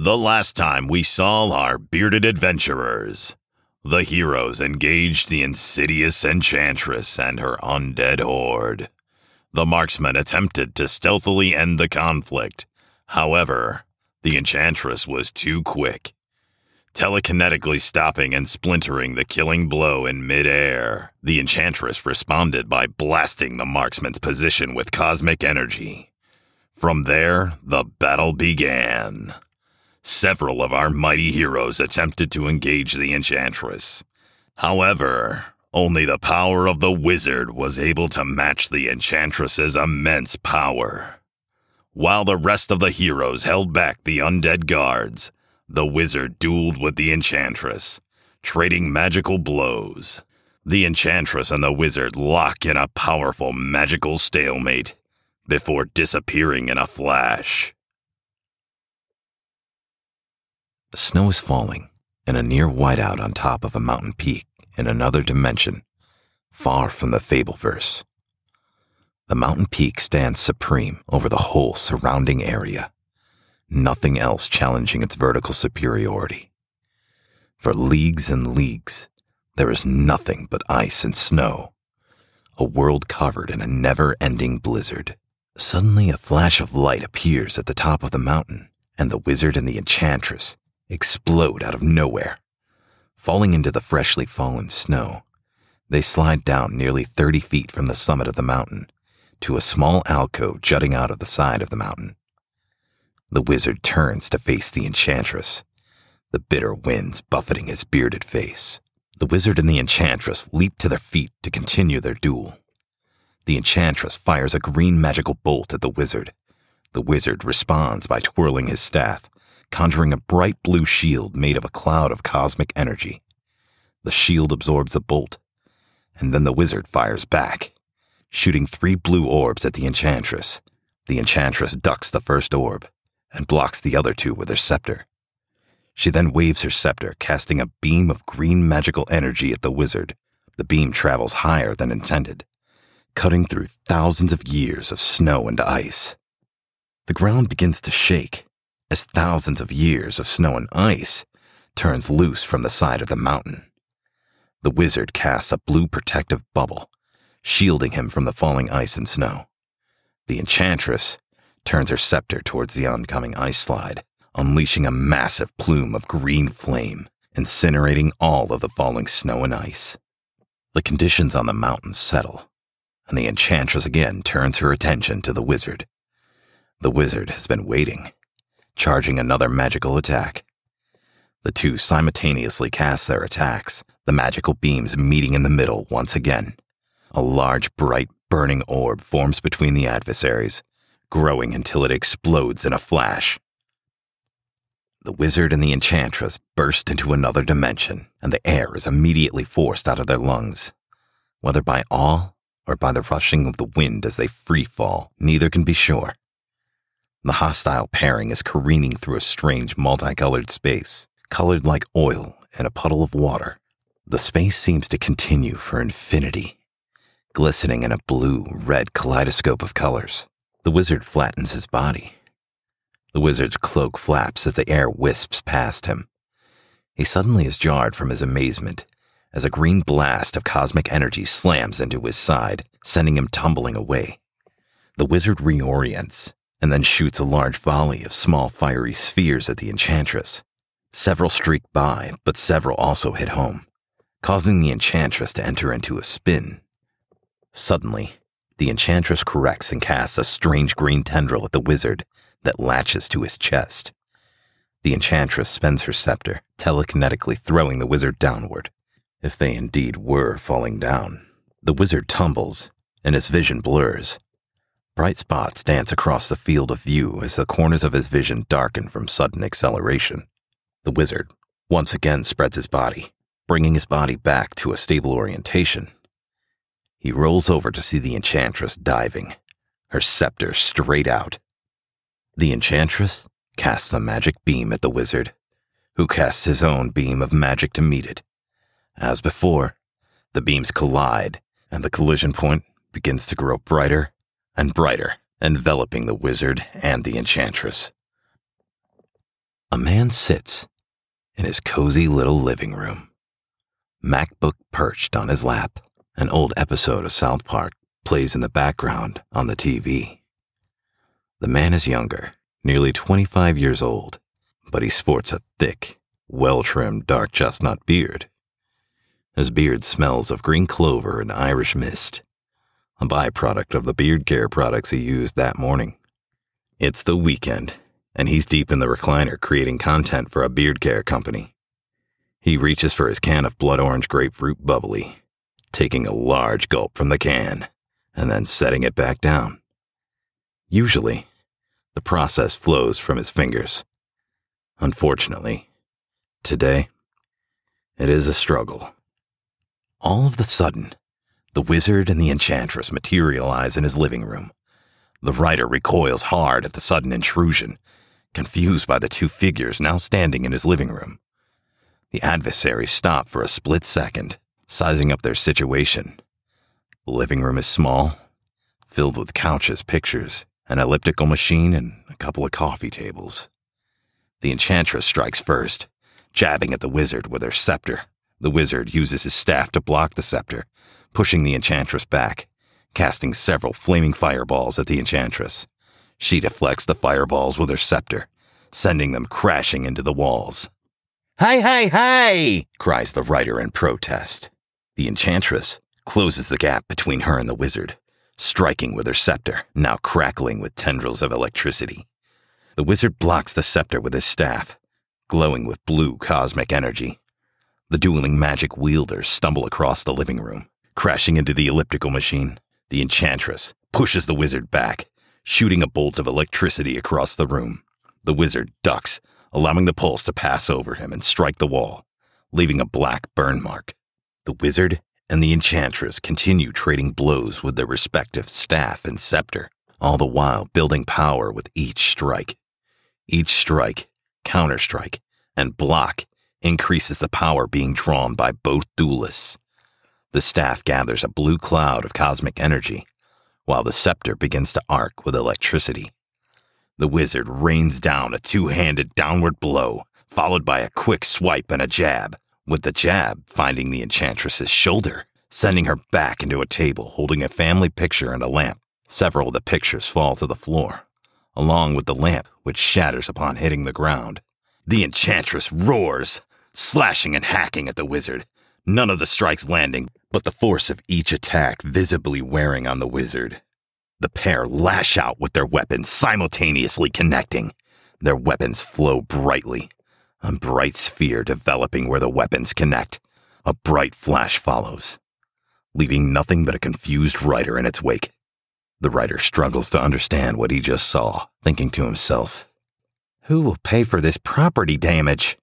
The last time we saw our bearded adventurers, the heroes engaged the insidious enchantress and her undead horde. The marksmen attempted to stealthily end the conflict. However, the enchantress was too quick, telekinetically stopping and splintering the killing blow in midair. The enchantress responded by blasting the marksman's position with cosmic energy. From there, the battle began. Several of our mighty heroes attempted to engage the enchantress. However, only the power of the wizard was able to match the enchantress's immense power. While the rest of the heroes held back the undead guards, the wizard dueled with the enchantress, trading magical blows. The enchantress and the wizard lock in a powerful magical stalemate before disappearing in a flash. The snow is falling, and a near whiteout on top of a mountain peak in another dimension, far from the Fableverse. The mountain peak stands supreme over the whole surrounding area, nothing else challenging its vertical superiority. For leagues and leagues, there is nothing but ice and snow, a world covered in a never ending blizzard. Suddenly, a flash of light appears at the top of the mountain, and the wizard and the enchantress explode out of nowhere. Falling into the freshly fallen snow, they slide down nearly 30 feet from the summit of the mountain to a small alcove jutting out of the side of the mountain. The wizard turns to face the enchantress, the bitter winds buffeting his bearded face. The wizard and the enchantress leap to their feet to continue their duel. The enchantress fires a green magical bolt at the wizard. The wizard responds by twirling his staff, conjuring a bright blue shield made of a cloud of cosmic energy. The shield absorbs the bolt, and then the wizard fires back, shooting three blue orbs at the enchantress. The enchantress ducks the first orb and blocks the other two with her scepter. She then waves her scepter, casting a beam of green magical energy at the wizard. The beam travels higher than intended, cutting through thousands of years of snow and ice. The ground begins to shake as thousands of years of snow and ice turns loose from the side of the mountain. The wizard casts a blue protective bubble, shielding him from the falling ice and snow. The enchantress turns her scepter towards the oncoming ice slide, unleashing a massive plume of green flame, incinerating all of the falling snow and ice. The conditions on the mountain settle, and the enchantress again turns her attention to the wizard. The wizard has been waiting charging another magical attack. The two simultaneously cast their attacks, the magical beams meeting in the middle once again. A large, bright, burning orb forms between the adversaries, growing until it explodes in a flash. The wizard and the enchantress burst into another dimension, and the air is immediately forced out of their lungs. Whether by awe or by the rushing of the wind as they free fall, neither can be sure. The hostile pairing is careening through a strange multicolored space, colored like oil in a puddle of water. The space seems to continue for infinity, glistening in a blue red kaleidoscope of colors. The wizard flattens his body. The wizard's cloak flaps as the air wisps past him. He suddenly is jarred from his amazement as a green blast of cosmic energy slams into his side, sending him tumbling away. The wizard reorients and then shoots a large volley of small fiery spheres at the enchantress. Several streak by, but several also hit home, causing the enchantress to enter into a spin. Suddenly, the enchantress corrects and casts a strange green tendril at the wizard that latches to his chest. The enchantress spends her scepter, telekinetically throwing the wizard downward. If they indeed were falling down, the wizard tumbles, and his vision blurs, Bright spots dance across the field of view as the corners of his vision darken from sudden acceleration. The wizard once again spreads his body, bringing his body back to a stable orientation. He rolls over to see the enchantress diving, her scepter straight out. The enchantress casts a magic beam at the wizard, who casts his own beam of magic to meet it. As before, the beams collide, and the collision point begins to grow brighter and brighter, enveloping the wizard and the enchantress. A man sits in his cozy little living room, MacBook perched on his lap. An old episode of South Park plays in the background on the TV. The man is younger, nearly 25 years old, but he sports a thick, well trimmed dark chestnut beard. His beard smells of green clover and Irish mist, a byproduct of the beard care products he used that morning. It's the weekend, and he's deep in the recliner creating content for a beard care company. He reaches for his can of blood orange grapefruit bubbly, taking a large gulp from the can and then setting it back down. Usually, the process flows from his fingers. Unfortunately, today, it is a struggle. All of the sudden, the wizard and the enchantress materialize in his living room. The writer recoils hard at the sudden intrusion, confused by the two figures now standing in his living room. The adversaries stop for a split second, sizing up their situation. The living room is small, filled with couches, pictures, an elliptical machine, and a couple of coffee tables. The enchantress strikes first, jabbing at the wizard with her scepter. The wizard uses his staff to block the scepter, pushing the enchantress back, casting several flaming fireballs at the enchantress. She deflects the fireballs with her scepter, sending them crashing into the walls. Hi, hi, hi! cries the writer in protest. The enchantress closes the gap between her and the wizard, striking with her scepter, now crackling with tendrils of electricity. The wizard blocks the scepter with his staff, glowing with blue cosmic energy. The dueling magic wielders stumble across the living room, crashing into the elliptical machine. The enchantress pushes the wizard back, shooting a bolt of electricity across the room. The wizard ducks, allowing the pulse to pass over him and strike the wall, leaving a black burn mark. The wizard and the enchantress continue trading blows with their respective staff and scepter, all the while building power with each strike. Each strike, counterstrike, and block increases the power being drawn by both duelists. The staff gathers a blue cloud of cosmic energy, while the scepter begins to arc with electricity. The wizard rains down a two handed downward blow, followed by a quick swipe and a jab, with the jab finding the enchantress's shoulder, sending her back into a table holding a family picture and a lamp. Several of the pictures fall to the floor, along with the lamp, which shatters upon hitting the ground. The enchantress roars, slashing and hacking at the wizard, none of the strikes landing, but the force of each attack visibly wearing on the wizard. The pair lash out with their weapons simultaneously connecting. Their weapons flow brightly, a bright sphere developing where the weapons connect. A bright flash follows, leaving nothing but a confused writer in its wake. The writer struggles to understand what he just saw, thinking to himself, Who will pay for this property damage?